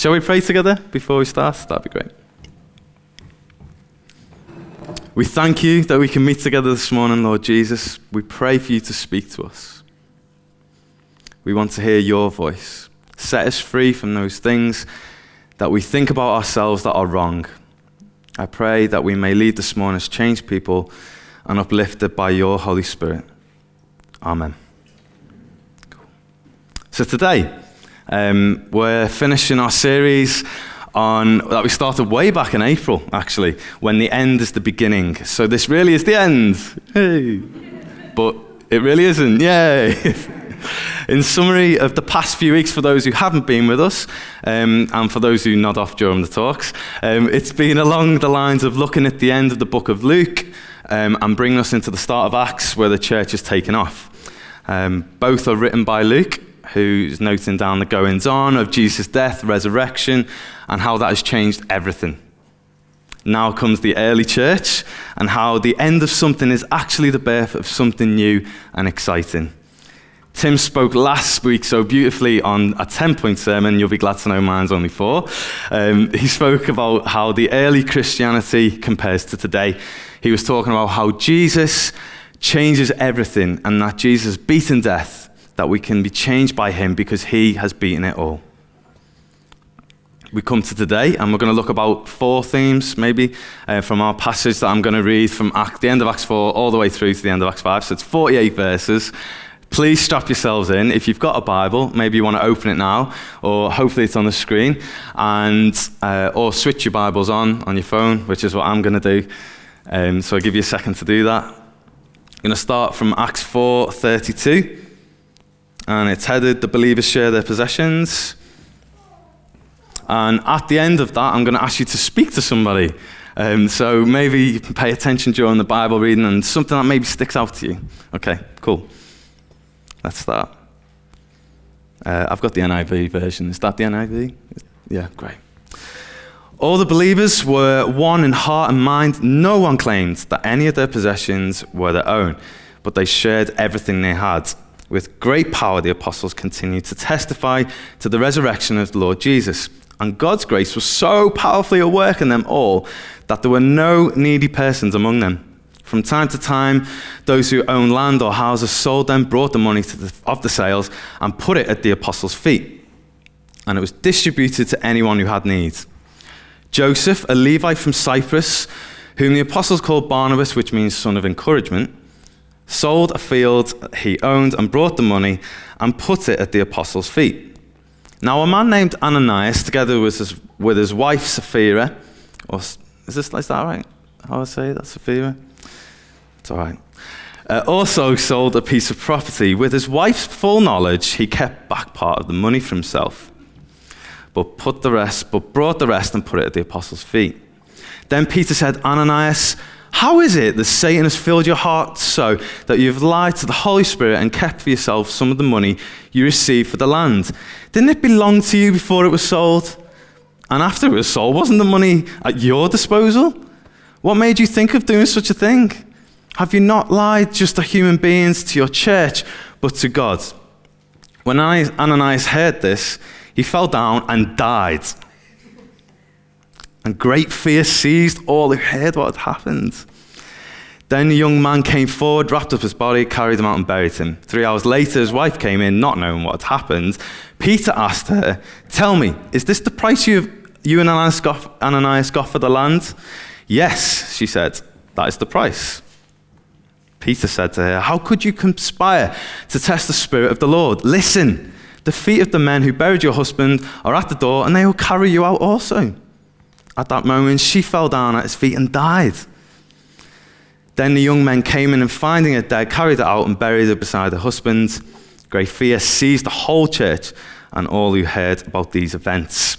Shall we pray together before we start? That'd be great. We thank you that we can meet together this morning, Lord Jesus. We pray for you to speak to us. We want to hear your voice. Set us free from those things that we think about ourselves that are wrong. I pray that we may lead this morning as changed people and uplifted by your Holy Spirit. Amen. So today, um, we're finishing our series on that we started way back in April, actually, when the end is the beginning. So this really is the end. Hey. But it really isn't. Yay. in summary of the past few weeks, for those who haven't been with us, um, and for those who nod off during the talks, um, it's been along the lines of looking at the end of the book of Luke um, and bringing us into the start of Acts, where the church has taken off. Um, both are written by Luke, who's noting down the goings on of Jesus' death, resurrection, and how that has changed everything. Now comes the early church, and how the end of something is actually the birth of something new and exciting. Tim spoke last week so beautifully on a 10 point sermon. You'll be glad to know mine's only four. Um, he spoke about how the early Christianity compares to today. He was talking about how Jesus changes everything and that Jesus beaten death, that we can be changed by him because he has beaten it all. We come to today and we're going to look about four themes, maybe, uh, from our passage that I'm going to read from Act, the end of Acts 4 all the way through to the end of Acts 5. So it's 48 verses. Please strap yourselves in. If you've got a Bible, maybe you want to open it now, or hopefully it's on the screen, and uh, or switch your Bibles on on your phone, which is what I'm going to do. Um, so I'll give you a second to do that. I'm going to start from Acts 4:32, and it's headed "The believers share their possessions." And at the end of that, I'm going to ask you to speak to somebody. Um, so maybe pay attention during the Bible reading and something that maybe sticks out to you. Okay, cool. Let's start. Uh, I've got the NIV version. Is that the NIV? Yeah, great. All the believers were one in heart and mind. No one claimed that any of their possessions were their own, but they shared everything they had. With great power, the apostles continued to testify to the resurrection of the Lord Jesus. And God's grace was so powerfully at work in them all that there were no needy persons among them. From time to time, those who owned land or houses sold them, brought the money the, of the sales, and put it at the apostles' feet. And it was distributed to anyone who had needs. Joseph, a Levite from Cyprus, whom the apostles called Barnabas, which means son of encouragement, sold a field he owned and brought the money and put it at the apostles' feet. Now, a man named Ananias, together with his, with his wife Sapphira, or is this is that right? How I say that, Sapphira? It's all right. Uh, also sold a piece of property. With his wife's full knowledge, he kept back part of the money for himself, but put the rest, but brought the rest and put it at the apostles' feet. Then Peter said, Ananias, how is it that Satan has filled your heart so that you've lied to the Holy Spirit and kept for yourself some of the money you received for the land? Didn't it belong to you before it was sold? And after it was sold, wasn't the money at your disposal? What made you think of doing such a thing? Have you not lied just to human beings, to your church, but to God? When Ananias heard this, he fell down and died. And great fear seized all who heard what had happened. Then the young man came forward, wrapped up his body, carried him out, and buried him. Three hours later, his wife came in, not knowing what had happened. Peter asked her, Tell me, is this the price you, you and Ananias got, Ananias got for the land? Yes, she said, that is the price. Peter said to her, How could you conspire to test the Spirit of the Lord? Listen, the feet of the men who buried your husband are at the door, and they will carry you out also. At that moment, she fell down at his feet and died. Then the young men came in and finding her dead, carried her out and buried her beside her husband. Great fear seized the whole church and all who heard about these events.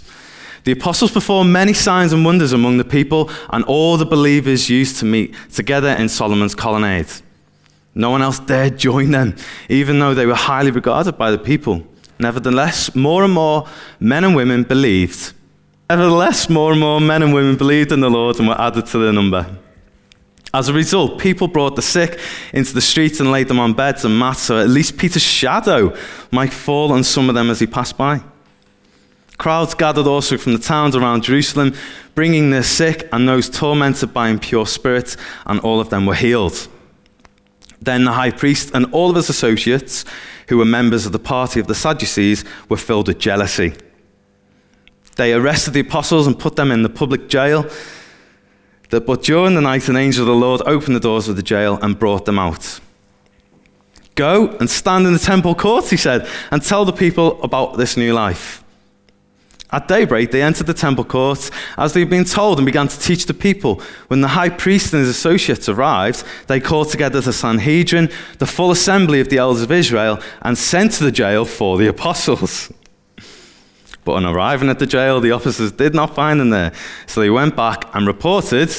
The apostles performed many signs and wonders among the people, and all the believers used to meet together in Solomon's colonnade. No one else dared join them, even though they were highly regarded by the people. Nevertheless, more and more men and women believed. Nevertheless, more and more men and women believed in the Lord and were added to their number. As a result, people brought the sick into the streets and laid them on beds and mats so at least Peter's shadow might fall on some of them as he passed by. Crowds gathered also from the towns around Jerusalem, bringing their sick and those tormented by impure spirits, and all of them were healed. Then the high priest and all of his associates, who were members of the party of the Sadducees, were filled with jealousy. They arrested the apostles and put them in the public jail. But during the night, an angel of the Lord opened the doors of the jail and brought them out. Go and stand in the temple courts, he said, and tell the people about this new life. At daybreak, they entered the temple courts as they had been told and began to teach the people. When the high priest and his associates arrived, they called together the Sanhedrin, the full assembly of the elders of Israel, and sent to the jail for the apostles. But on arriving at the jail, the officers did not find them there. So they went back and reported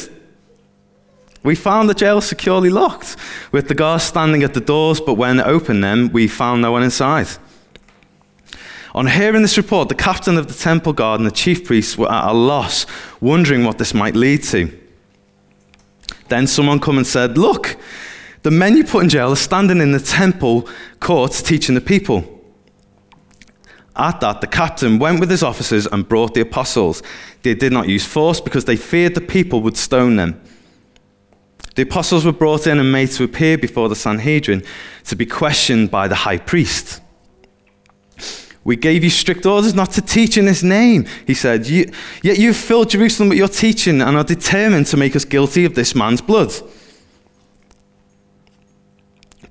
we found the jail securely locked, with the guards standing at the doors, but when opened them, we found no one inside. On hearing this report, the captain of the temple guard and the chief priests were at a loss, wondering what this might lead to. Then someone come and said, Look, the men you put in jail are standing in the temple courts teaching the people. At that, the captain went with his officers and brought the apostles. They did not use force because they feared the people would stone them. The apostles were brought in and made to appear before the Sanhedrin to be questioned by the high priest. We gave you strict orders not to teach in his name, he said. You, yet you've filled Jerusalem with your teaching and are determined to make us guilty of this man's blood.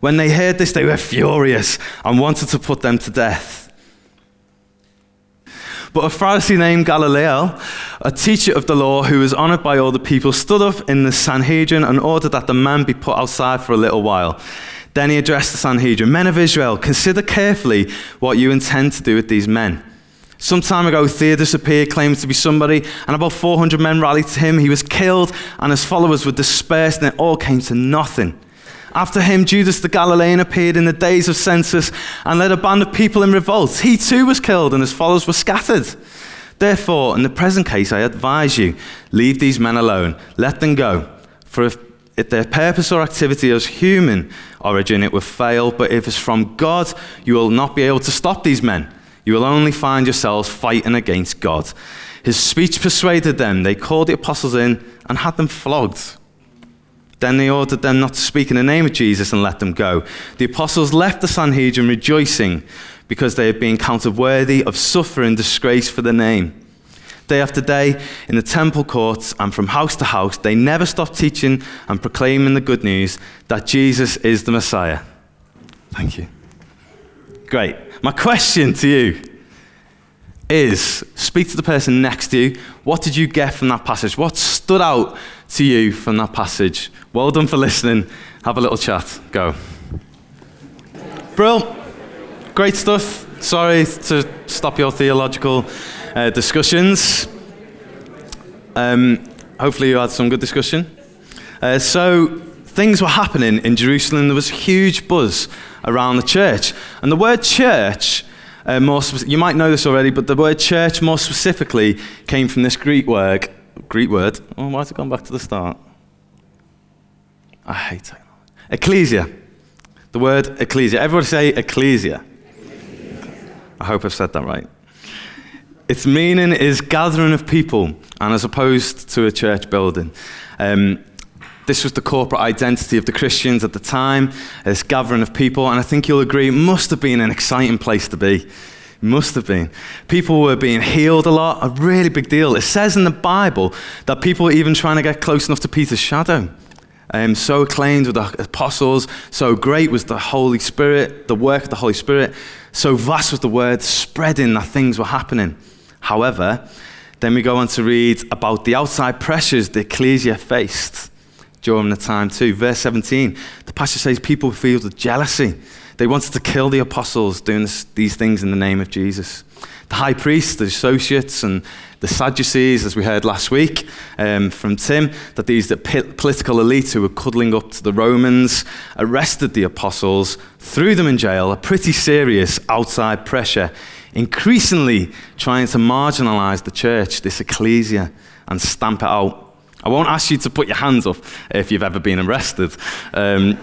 When they heard this, they were furious and wanted to put them to death. But a Pharisee named Gamaliel, a teacher of the law who was honored by all the people, stood up in the Sanhedrin and ordered that the man be put outside for a little while. Then he addressed the Sanhedrin Men of Israel, consider carefully what you intend to do with these men. Some time ago, Theudas appeared, claimed to be somebody, and about 400 men rallied to him. He was killed, and his followers were dispersed, and it all came to nothing. After him, Judas the Galilean appeared in the days of census and led a band of people in revolt. He too was killed, and his followers were scattered. Therefore, in the present case, I advise you leave these men alone, let them go. For if, if their purpose or activity is human origin, it will fail, but if it's from God, you will not be able to stop these men. You will only find yourselves fighting against God. His speech persuaded them. They called the apostles in and had them flogged. Then they ordered them not to speak in the name of Jesus and let them go. The apostles left the Sanhedrin rejoicing because they had been counted worthy of suffering disgrace for the name. Day after day, in the temple courts and from house to house, they never stopped teaching and proclaiming the good news that Jesus is the Messiah. Thank you. Great. My question to you is speak to the person next to you. What did you get from that passage? What stood out to you from that passage? Well done for listening. Have a little chat. Go. Brill. Great stuff. Sorry to stop your theological uh, discussions. Um, hopefully, you had some good discussion. Uh, so, things were happening in Jerusalem. There was a huge buzz around the church. And the word church, uh, more spe- you might know this already, but the word church more specifically came from this Greek word. Greek word. Oh, why has it gone back to the start? I hate technology. Ecclesia. The word ecclesia. Everybody say ecclesia. I hope I've said that right. Its meaning is gathering of people, and as opposed to a church building. Um, this was the corporate identity of the Christians at the time, this gathering of people, and I think you'll agree it must have been an exciting place to be. Must have been. People were being healed a lot, a really big deal. It says in the Bible that people were even trying to get close enough to Peter's shadow. Um, so acclaimed were the apostles, so great was the Holy Spirit, the work of the Holy Spirit, so vast was the word spreading that things were happening. However, then we go on to read about the outside pressures the ecclesia faced during the time too. Verse 17, the passage says people filled with jealousy. They wanted to kill the apostles doing this, these things in the name of Jesus. The high priest, the associates, and the Sadducees, as we heard last week um, from Tim, that these the political elites who were cuddling up to the Romans arrested the apostles, threw them in jail, a pretty serious outside pressure, increasingly trying to marginalize the church, this ecclesia, and stamp it out. I won't ask you to put your hands up if you've ever been arrested. Um,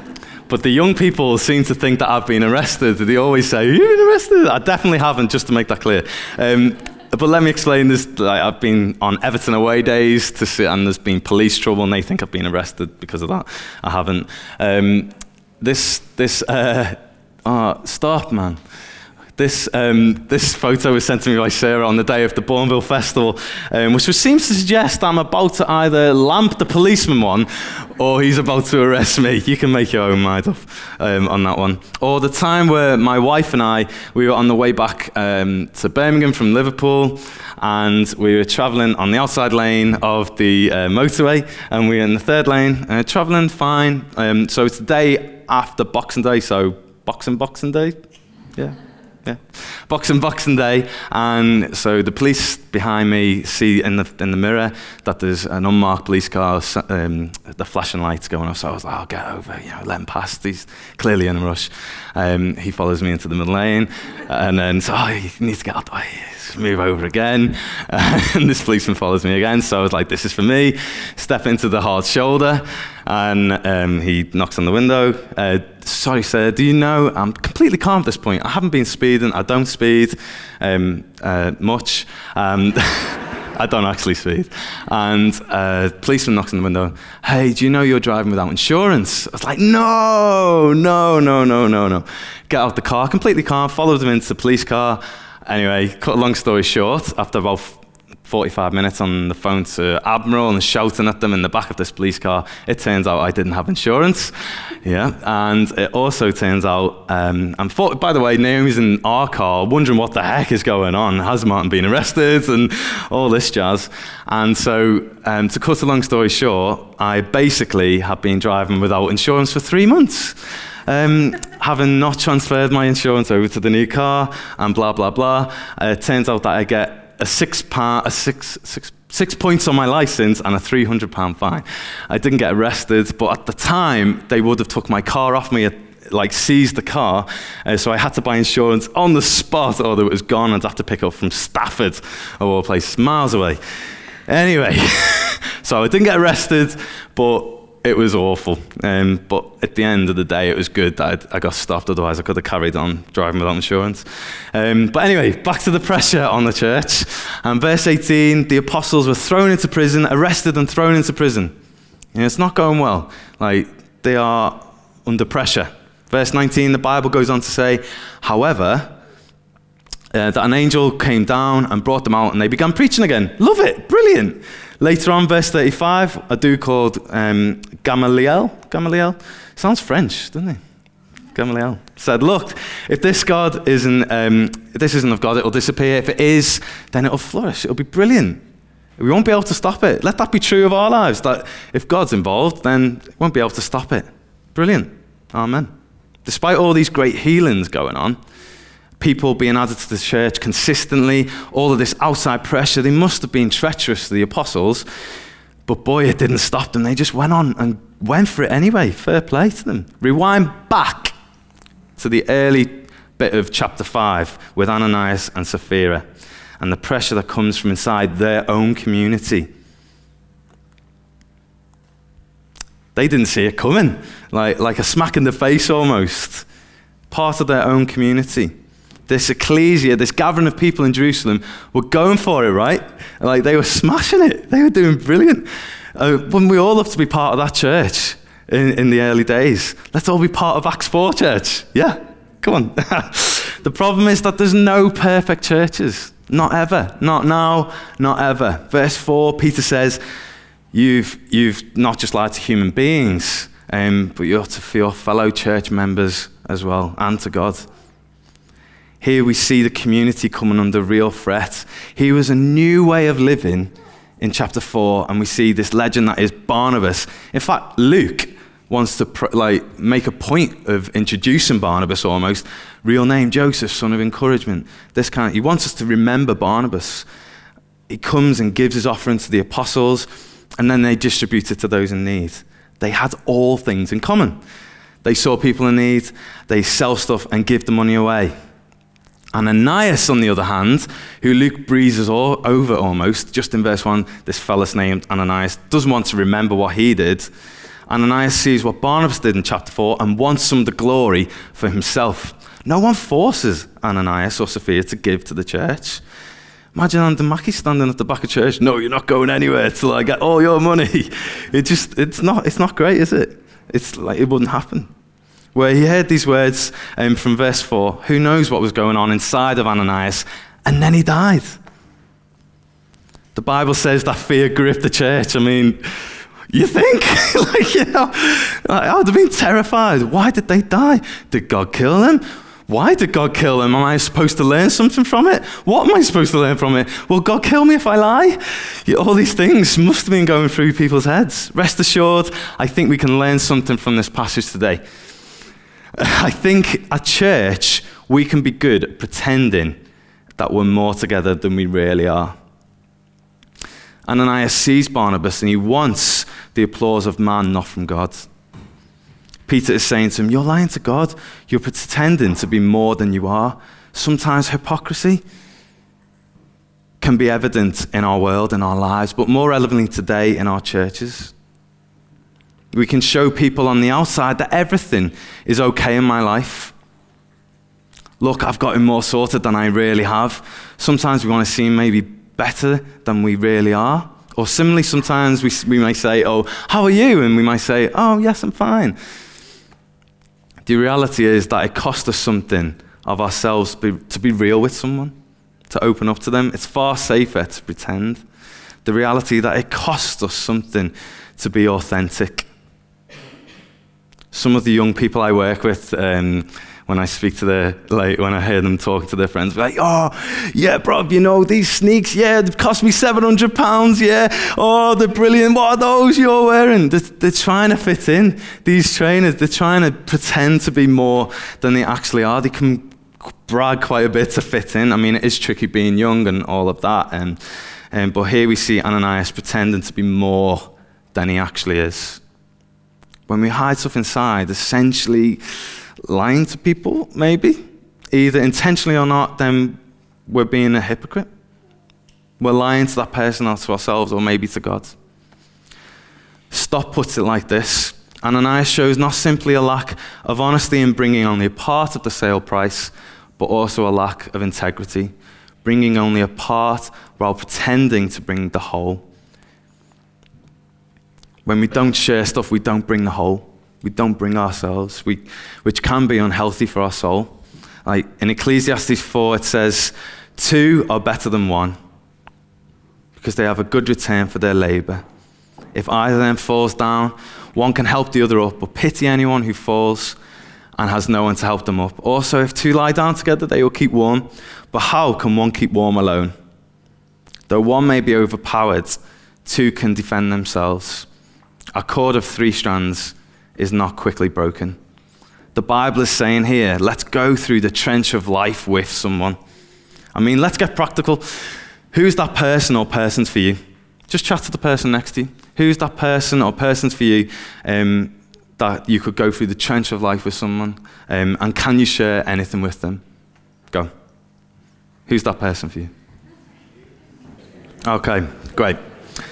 but the young people seem to think that I've been arrested. They always say, You've been arrested? I definitely haven't, just to make that clear. Um, but let me explain this. Like, I've been on Everton away days see, and there's been police trouble, and they think I've been arrested because of that. I haven't. Um, this, this, uh, oh, stop, man. This, um, this photo was sent to me by Sarah on the day of the Bournville Festival, um, which seems to suggest I'm about to either lamp the policeman one or he's about to arrest me. You can make your own mind up um, on that one. Or the time where my wife and I, we were on the way back um, to Birmingham from Liverpool, and we were travelling on the outside lane of the uh, motorway, and we were in the third lane, uh, travelling fine. Um, so it's the day after Boxing Day, so Boxing Boxing Day, yeah. Yeah. Boxing Boxing Day, and so the police behind me see in the in the mirror that there's an unmarked police car, um, the flashing lights going off. So I was like, "I'll oh, get over, you know, let him past. He's clearly in a rush." Um, he follows me into the middle lane, and then so oh, he needs to get out the way. move over again, and this policeman follows me again. So I was like, "This is for me." Step into the hard shoulder, and um, he knocks on the window. Uh, Sorry, sir, do you know? I'm completely calm at this point. I haven't been speeding. I don't speed um, uh, much. Um, I don't actually speed. And uh, policeman knocks on the window. Hey, do you know you're driving without insurance? I was like, no, no, no, no, no, no. Get out of the car, completely calm, followed him into the police car. Anyway, cut a long story short, after about 45 minutes on the phone to Admiral and shouting at them in the back of this police car. It turns out I didn't have insurance. Yeah. And it also turns out, um, and for, by the way, Naomi's in our car wondering what the heck is going on. Has Martin been arrested and all this jazz? And so, um, to cut a long story short, I basically have been driving without insurance for three months. Um, having not transferred my insurance over to the new car and blah, blah, blah, uh, it turns out that I get a six, pa- a six, six, six points on my license and a 300 pound fine. I didn't get arrested, but at the time, they would have took my car off me, like seized the car. Uh, so I had to buy insurance on the spot, or it was gone. I'd have to pick up from Stafford, of all places, miles away. Anyway, so I didn't get arrested, but it was awful. Um, but at the end of the day, it was good that i got stopped. Otherwise, I could have carried on driving without insurance. Um, but anyway, back to the pressure on the church. And verse 18 the apostles were thrown into prison, arrested, and thrown into prison. It's not going well. Like, they are under pressure. Verse 19, the Bible goes on to say, however, uh, that an angel came down and brought them out, and they began preaching again. Love it, brilliant. Later on, verse 35, a dude called um, Gamaliel. Gamaliel sounds French, doesn't he? Gamaliel said, "Look, if this God isn't, um, this isn't of God, it'll disappear. If it is, then it'll flourish. It'll be brilliant. We won't be able to stop it. Let that be true of our lives. That if God's involved, then we won't be able to stop it. Brilliant. Amen. Despite all these great healings going on, people being added to the church consistently, all of this outside pressure. They must have been treacherous to the apostles, but boy, it didn't stop them. They just went on and went for it anyway. Fair play to them. Rewind back to the early bit of chapter 5 with Ananias and Sapphira and the pressure that comes from inside their own community. They didn't see it coming, like, like a smack in the face almost. Part of their own community this ecclesia, this gathering of people in Jerusalem, were going for it, right? Like they were smashing it. They were doing brilliant. Uh, wouldn't we all love to be part of that church in, in the early days? Let's all be part of Acts 4 church. Yeah, come on. the problem is that there's no perfect churches. Not ever. Not now, not ever. Verse 4, Peter says, You've, you've not just lied to human beings, um, but you ought to your fellow church members as well, and to God. Here we see the community coming under real threat. Here was a new way of living in chapter 4, and we see this legend that is Barnabas. In fact, Luke, wants to pr- like make a point of introducing Barnabas almost. Real name Joseph, son of encouragement. This kind. Of, he wants us to remember Barnabas. He comes and gives his offering to the apostles, and then they distribute it to those in need. They had all things in common. They saw people in need, they sell stuff and give the money away. Ananias, on the other hand, who Luke breezes over almost, just in verse 1, this fella's named Ananias, doesn't want to remember what he did. Ananias sees what Barnabas did in chapter 4 and wants some of the glory for himself. No one forces Ananias or Sapphira to give to the church. Imagine Andy Mackey standing at the back of church. No, you're not going anywhere till I get all your money. It just, it's not, it's not great, is it? It's like it wouldn't happen. Where he heard these words um, from verse 4, who knows what was going on inside of Ananias, and then he died. The Bible says that fear gripped the church. I mean, you think? like, you know, I would have been terrified. Why did they die? Did God kill them? Why did God kill them? Am I supposed to learn something from it? What am I supposed to learn from it? Will God kill me if I lie? All these things must have been going through people's heads. Rest assured, I think we can learn something from this passage today. I think at church, we can be good at pretending that we're more together than we really are. Ananias sees Barnabas and he wants the applause of man, not from God. Peter is saying to him, You're lying to God. You're pretending to be more than you are. Sometimes hypocrisy can be evident in our world, in our lives, but more relevantly today in our churches. We can show people on the outside that everything is okay in my life. Look, I've gotten more sorted than I really have. Sometimes we want to seem maybe better than we really are. Or similarly, sometimes we, we may say, Oh, how are you? And we might say, Oh, yes, I'm fine. The reality is that it costs us something of ourselves be, to be real with someone, to open up to them. It's far safer to pretend. The reality that it costs us something to be authentic. Some of the young people I work with, um, when I speak to their, like, when I hear them talk to their friends, like, oh, yeah, bro, you know, these sneaks, yeah, they've cost me 700 pounds, yeah. Oh, they're brilliant. What are those you're wearing? They're, they're trying to fit in. These trainers, they're trying to pretend to be more than they actually are. They can brag quite a bit to fit in. I mean, it is tricky being young and all of that. And, um, but here we see Ananias pretending to be more than he actually is. When we hide stuff inside, essentially, lying to people, maybe, either intentionally or not, then we're being a hypocrite. We're lying to that person or to ourselves or maybe to God. Stott puts it like this Ananias shows not simply a lack of honesty in bringing only a part of the sale price, but also a lack of integrity, bringing only a part while pretending to bring the whole. When we don't share stuff, we don't bring the whole we don't bring ourselves, we, which can be unhealthy for our soul. Like in Ecclesiastes 4, it says, Two are better than one because they have a good return for their labor. If either of them falls down, one can help the other up, but pity anyone who falls and has no one to help them up. Also, if two lie down together, they will keep warm. But how can one keep warm alone? Though one may be overpowered, two can defend themselves. A cord of three strands is not quickly broken. The Bible is saying here, let's go through the trench of life with someone. I mean, let's get practical. Who's that person or persons for you? Just chat to the person next to you. Who's that person or persons for you um, that you could go through the trench of life with someone? Um, and can you share anything with them? Go. Who's that person for you? Okay, great.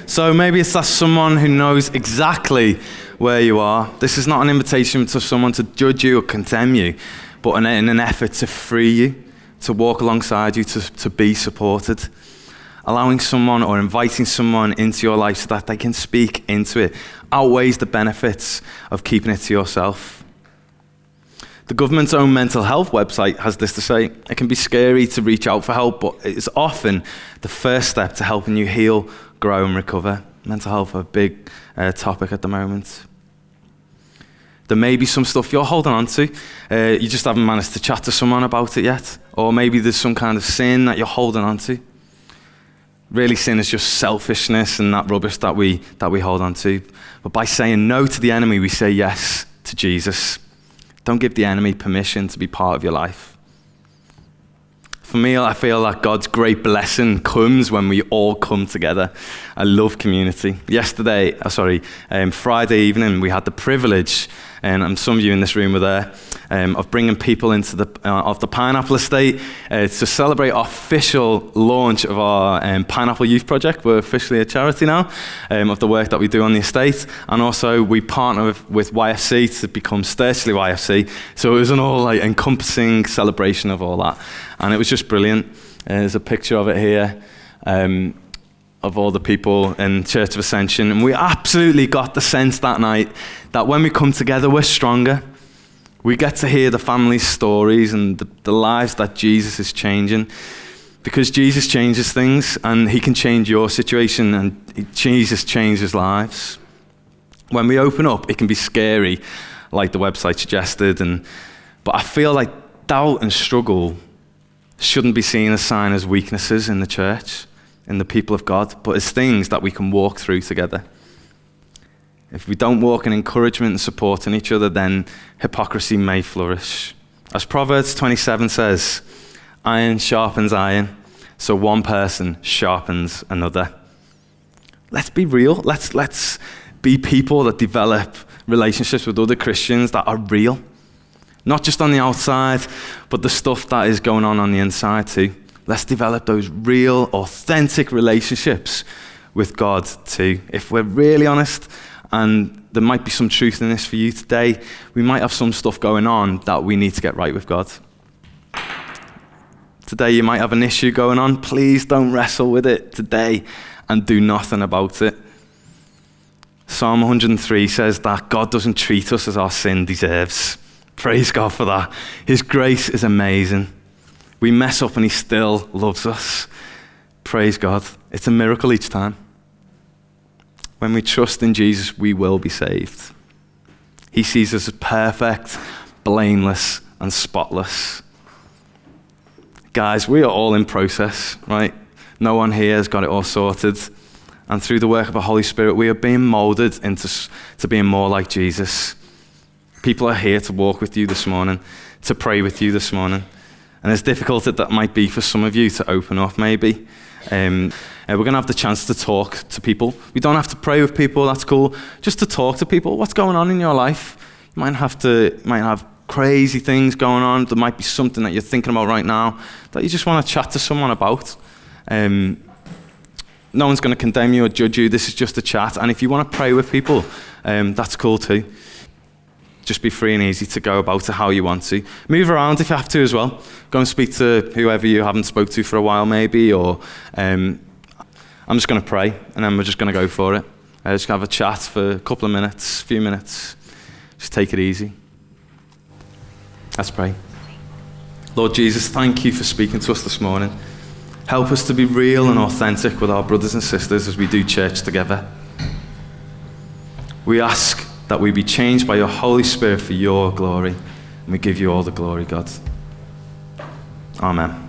So maybe it's that someone who knows exactly where you are. This is not an invitation to someone to judge you or condemn you, but in, an effort to free you, to walk alongside you, to, to be supported. Allowing someone or inviting someone into your life so that they can speak into it outweighs the benefits of keeping it to yourself. The government's own mental health website has this to say it can be scary to reach out for help, but it's often the first step to helping you heal, grow, and recover. Mental health, a big uh, topic at the moment. There may be some stuff you're holding on to. Uh, you just haven't managed to chat to someone about it yet. Or maybe there's some kind of sin that you're holding on to. Really, sin is just selfishness and that rubbish that we, that we hold on to. But by saying no to the enemy, we say yes to Jesus. Don't give the enemy permission to be part of your life. For me, I feel like God's great blessing comes when we all come together. I love community. Yesterday, oh, sorry, um, Friday evening, we had the privilege, and some of you in this room were there, um, of bringing people into the uh, of the Pineapple Estate uh, to celebrate official launch of our um, Pineapple Youth Project. We're officially a charity now um, of the work that we do on the estate, and also we partner with, with YFC to become Stirchley YFC. So it was an all like encompassing celebration of all that and it was just brilliant. Uh, there's a picture of it here um, of all the people in Church of Ascension, and we absolutely got the sense that night that when we come together, we're stronger. We get to hear the family's stories and the, the lives that Jesus is changing. Because Jesus changes things and he can change your situation and Jesus changes lives. When we open up, it can be scary, like the website suggested, and, but I feel like doubt and struggle shouldn't be seen as sign as weaknesses in the church, in the people of God, but as things that we can walk through together. If we don't walk in encouragement and support in each other, then hypocrisy may flourish. As Proverbs 27 says, iron sharpens iron, so one person sharpens another. Let's be real. Let's, let's be people that develop relationships with other Christians that are real not just on the outside, but the stuff that is going on on the inside too. Let's develop those real, authentic relationships with God too. If we're really honest, and there might be some truth in this for you today, we might have some stuff going on that we need to get right with God. Today, you might have an issue going on. Please don't wrestle with it today and do nothing about it. Psalm 103 says that God doesn't treat us as our sin deserves. Praise God for that. His grace is amazing. We mess up and He still loves us. Praise God. It's a miracle each time. When we trust in Jesus, we will be saved. He sees us as perfect, blameless, and spotless. Guys, we are all in process, right? No one here has got it all sorted. And through the work of the Holy Spirit, we are being molded into to being more like Jesus. People are here to walk with you this morning, to pray with you this morning. And as difficult as that might be for some of you to open up, maybe, um, uh, we're going to have the chance to talk to people. We don't have to pray with people, that's cool. Just to talk to people. What's going on in your life? You might have to, might have crazy things going on. There might be something that you're thinking about right now that you just want to chat to someone about. Um, no one's going to condemn you or judge you. This is just a chat. And if you want to pray with people, um, that's cool too. Just be free and easy to go about it how you want to. Move around if you have to as well. Go and speak to whoever you haven't spoke to for a while, maybe. Or um, I'm just going to pray, and then we're just going to go for it. Uh, just have a chat for a couple of minutes, a few minutes. Just take it easy. Let's pray. Lord Jesus, thank you for speaking to us this morning. Help us to be real and authentic with our brothers and sisters as we do church together. We ask that we be changed by your Holy Spirit for your glory. And we give you all the glory, God. Amen.